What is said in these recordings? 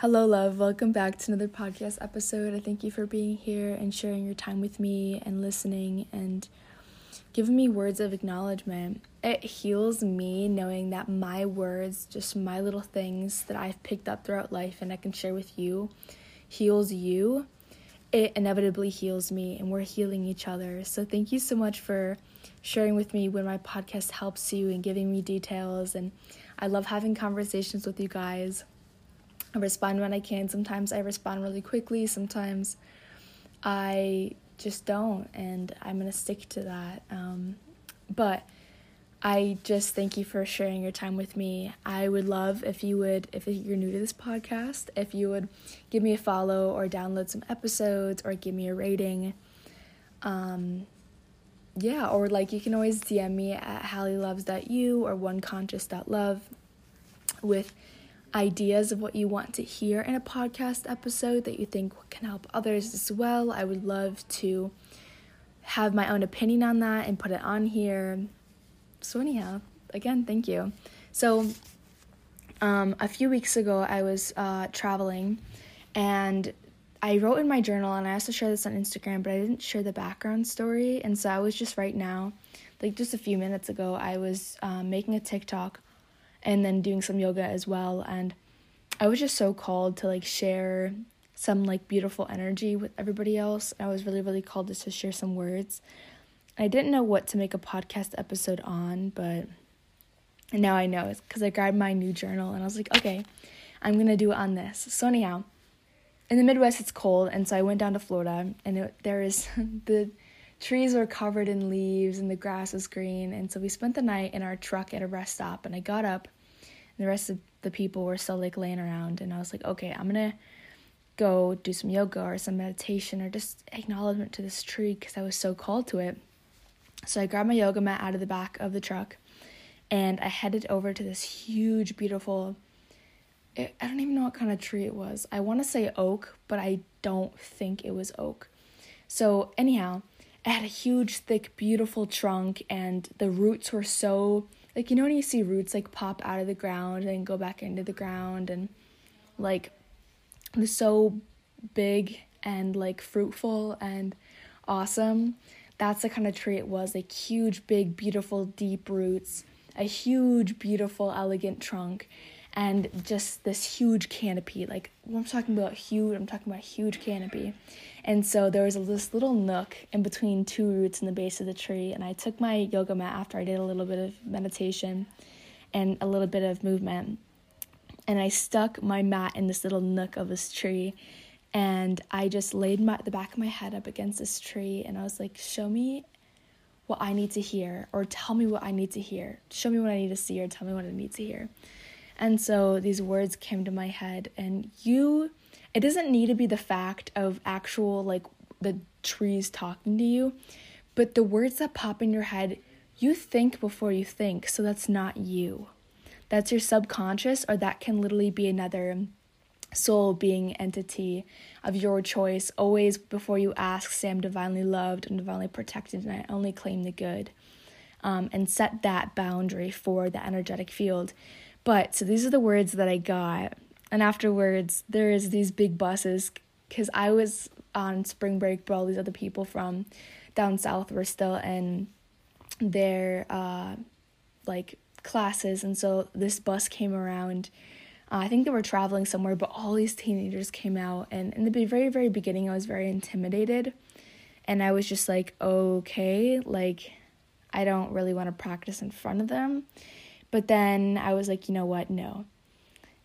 Hello, love. Welcome back to another podcast episode. I thank you for being here and sharing your time with me and listening and giving me words of acknowledgement. It heals me knowing that my words, just my little things that I've picked up throughout life and I can share with you, heals you. It inevitably heals me, and we're healing each other. So, thank you so much for sharing with me when my podcast helps you and giving me details. And I love having conversations with you guys. Respond when I can. Sometimes I respond really quickly, sometimes I just don't, and I'm gonna stick to that. Um, but I just thank you for sharing your time with me. I would love if you would, if you're new to this podcast, if you would give me a follow or download some episodes or give me a rating. Um, yeah, or like you can always DM me at hallieloves.you or oneconscious.love with ideas of what you want to hear in a podcast episode that you think can help others as well. I would love to have my own opinion on that and put it on here. So, anyhow, again, thank you. So, um, a few weeks ago, I was uh, traveling and I wrote in my journal, and I also share this on Instagram, but I didn't share the background story. And so I was just right now, like just a few minutes ago, I was um, making a TikTok and then doing some yoga as well and I was just so called to like share some like beautiful energy with everybody else. I was really really called just to share some words. I didn't know what to make a podcast episode on, but now I know it's because I grabbed my new journal and I was like, okay, I'm gonna do it on this. So anyhow, in the Midwest it's cold, and so I went down to Florida, and it, there is the trees were covered in leaves and the grass was green. And so we spent the night in our truck at a rest stop. And I got up, and the rest of the people were still like laying around. And I was like, okay, I'm gonna go do some yoga or some meditation or just acknowledgement to this tree because I was so called to it. So I grabbed my yoga mat out of the back of the truck and I headed over to this huge, beautiful. Eh, I don't even know what kind of tree it was. I want to say oak, but I don't think it was oak. So, anyhow, it had a huge, thick, beautiful trunk, and the roots were so like you know when you see roots like pop out of the ground and go back into the ground and like they're so big and like fruitful and awesome. That's the kind of tree it was, like huge, big, beautiful, deep roots, a huge, beautiful, elegant trunk, and just this huge canopy. Like when I'm talking about huge, I'm talking about huge canopy. And so there was this little nook in between two roots in the base of the tree. And I took my yoga mat after I did a little bit of meditation and a little bit of movement. And I stuck my mat in this little nook of this tree. And I just laid my, the back of my head up against this tree. And I was like, show me what I need to hear, or tell me what I need to hear. Show me what I need to see, or tell me what I need to hear. And so these words came to my head. And you it doesn't need to be the fact of actual like the trees talking to you, but the words that pop in your head, you think before you think, so that's not you. That's your subconscious, or that can literally be another soul being entity of your choice. Always before you ask, say, I'm divinely loved and divinely protected, and I only claim the good. Um, and set that boundary for the energetic field. But so these are the words that I got. And afterwards there is these big buses because i was on spring break but all these other people from down south were still in their uh, like classes. And so this bus came around. Uh, i think they were traveling somewhere but all these teenagers came out. And in the very very beginning i was very intimidated. And i was just like okay like i don't really want to practice in front of them but then i was like you know what no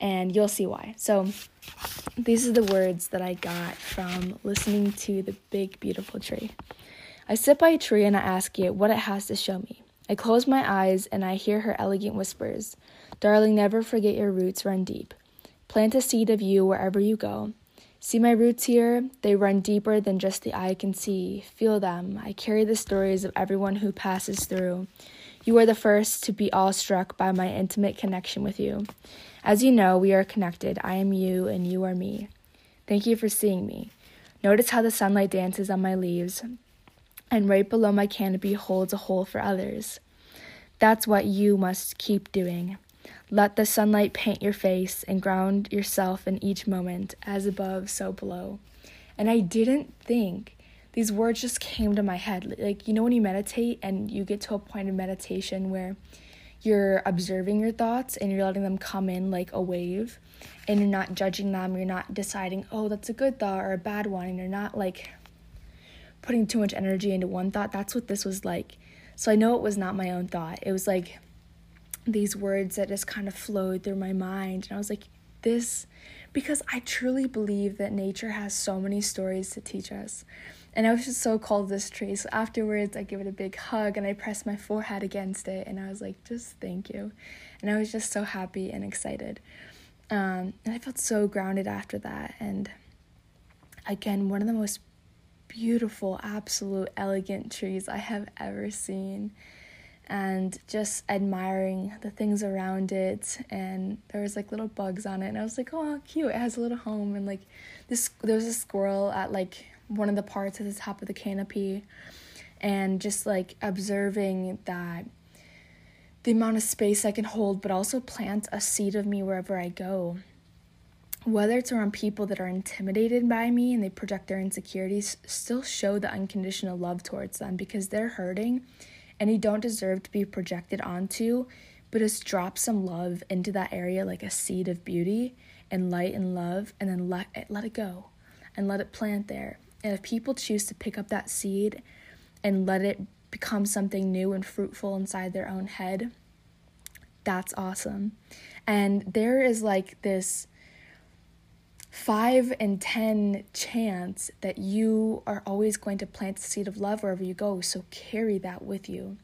and you'll see why. So, these are the words that I got from listening to the big, beautiful tree. I sit by a tree and I ask it what it has to show me. I close my eyes and I hear her elegant whispers Darling, never forget your roots run deep. Plant a seed of you wherever you go. See my roots here? They run deeper than just the eye can see. Feel them. I carry the stories of everyone who passes through. You are the first to be awestruck by my intimate connection with you. As you know, we are connected. I am you, and you are me. Thank you for seeing me. Notice how the sunlight dances on my leaves, and right below my canopy holds a hole for others. That's what you must keep doing. Let the sunlight paint your face and ground yourself in each moment, as above, so below. And I didn't think these words just came to my head. Like, you know, when you meditate and you get to a point of meditation where you're observing your thoughts and you're letting them come in like a wave and you're not judging them, you're not deciding, oh, that's a good thought or a bad one, and you're not like putting too much energy into one thought. That's what this was like. So I know it was not my own thought. It was like these words that just kind of flowed through my mind. And I was like, this, because I truly believe that nature has so many stories to teach us. And I was just so called this tree. So afterwards, I give it a big hug and I press my forehead against it. And I was like, just thank you. And I was just so happy and excited. Um, and I felt so grounded after that. And again, one of the most beautiful, absolute, elegant trees I have ever seen. And just admiring the things around it, and there was like little bugs on it, and I was like, "Oh, cute! It has a little home." And like this, there was a squirrel at like one of the parts at the top of the canopy, and just like observing that the amount of space I can hold, but also plant a seed of me wherever I go whether it's around people that are intimidated by me and they project their insecurities, still show the unconditional love towards them because they're hurting and you don't deserve to be projected onto, but just drop some love into that area like a seed of beauty and light and love and then let it, let it go and let it plant there. And if people choose to pick up that seed and let it become something new and fruitful inside their own head, that's awesome. And there is like this five and ten chance that you are always going to plant the seed of love wherever you go. So carry that with you.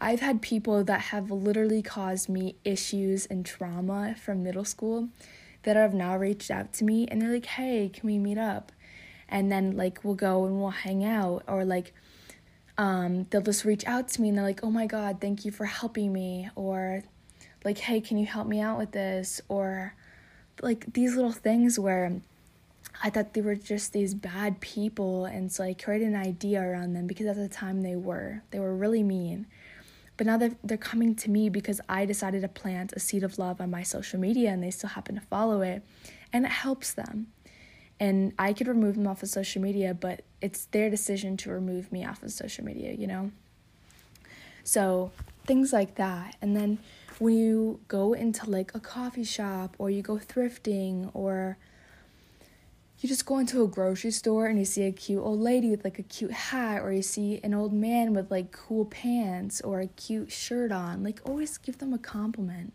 I've had people that have literally caused me issues and trauma from middle school that have now reached out to me and they're like, hey, can we meet up? And then like we'll go and we'll hang out or like um, they'll just reach out to me and they're like, oh my God, thank you for helping me. Or like, hey, can you help me out with this? Or like these little things where I thought they were just these bad people and so I created an idea around them because at the time they were. They were really mean. But now they're, they're coming to me because I decided to plant a seed of love on my social media and they still happen to follow it. And it helps them. And I could remove them off of social media, but it's their decision to remove me off of social media, you know? So things like that. And then when you go into like a coffee shop or you go thrifting or you just go into a grocery store and you see a cute old lady with like a cute hat or you see an old man with like cool pants or a cute shirt on like always give them a compliment.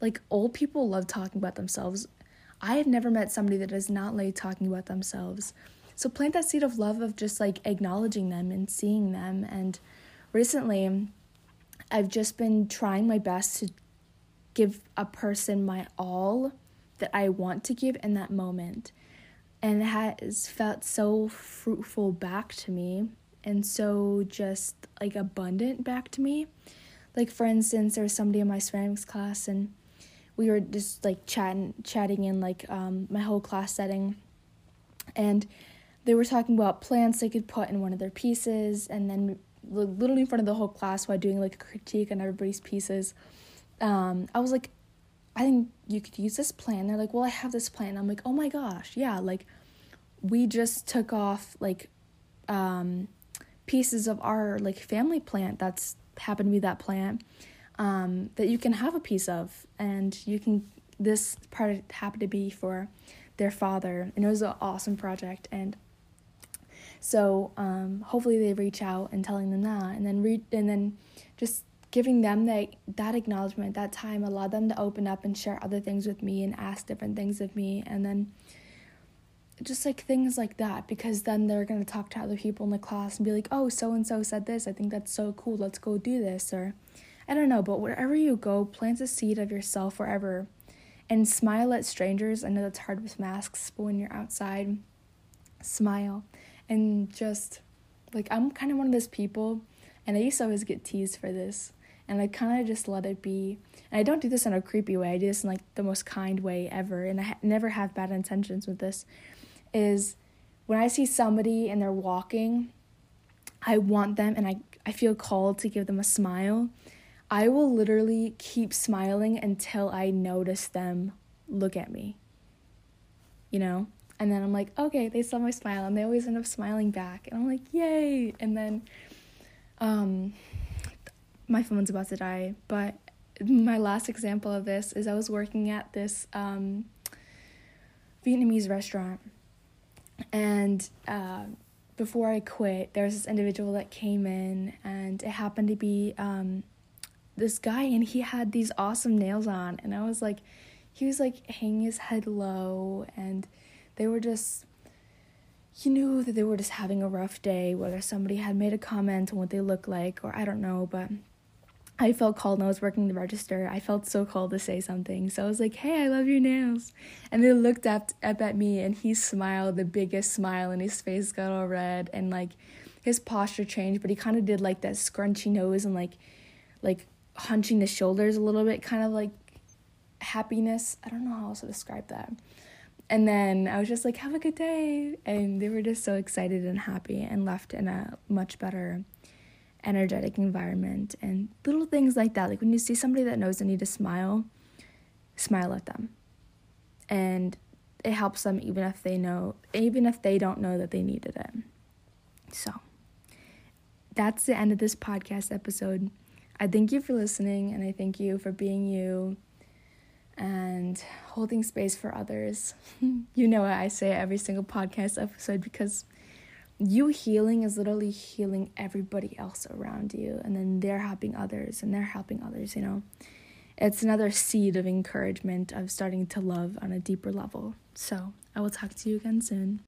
Like old people love talking about themselves. I have never met somebody that does not like talking about themselves. So plant that seed of love of just like acknowledging them and seeing them. And recently I've just been trying my best to give a person my all that I want to give in that moment. And it has felt so fruitful back to me and so just like abundant back to me. Like for instance, there was somebody in my ceramics class and we were just like chatting chatting in like um, my whole class setting and they were talking about plants they could put in one of their pieces and then literally in front of the whole class while doing like a critique on everybody's pieces. Um, I was like, I think you could use this plan. They're like, well, I have this plan. I'm like, oh my gosh, yeah, like we just took off like um, pieces of our like family plant that's happened to be that plant um, that you can have a piece of, and you can. This part happened to be for their father, and it was an awesome project, and so um, hopefully they reach out and telling them that, and then re- and then just giving them that that acknowledgement, that time, allow them to open up and share other things with me and ask different things of me, and then just like things like that because then they're going to talk to other people in the class and be like oh so and so said this. I think that's so cool. Let's go do this or i don't know but wherever you go plant a seed of yourself wherever and smile at strangers. I know that's hard with masks but when you're outside smile and just like I'm kind of one of those people, and I used to always get teased for this, and I kind of just let it be. And I don't do this in a creepy way. I do this in like the most kind way ever, and I ha- never have bad intentions with this. Is when I see somebody and they're walking, I want them, and I I feel called to give them a smile. I will literally keep smiling until I notice them look at me. You know? And then I'm like, okay, they saw my smile and they always end up smiling back. And I'm like, yay. And then um my phone's about to die, but my last example of this is I was working at this um Vietnamese restaurant and uh, before I quit, there was this individual that came in, and it happened to be um, this guy, and he had these awesome nails on, and I was like, he was like hanging his head low, and they were just, you knew that they were just having a rough day, whether somebody had made a comment on what they look like, or I don't know, but I felt called and I was working the register. I felt so called to say something. So I was like, hey, I love your nails. And they looked up, up at me and he smiled, the biggest smile, and his face got all red and like his posture changed, but he kind of did like that scrunchy nose and like like hunching the shoulders a little bit, kind of like happiness. I don't know how else to describe that. And then I was just like, have a good day. And they were just so excited and happy and left in a much better energetic environment and little things like that. Like when you see somebody that knows they need to smile, smile at them. And it helps them even if they know even if they don't know that they needed it. So that's the end of this podcast episode. I thank you for listening and I thank you for being you and holding space for others. you know I say every single podcast episode because you healing is literally healing everybody else around you and then they're helping others and they're helping others you know? It's another seed of encouragement of starting to love on a deeper level. So i will talk to you again soon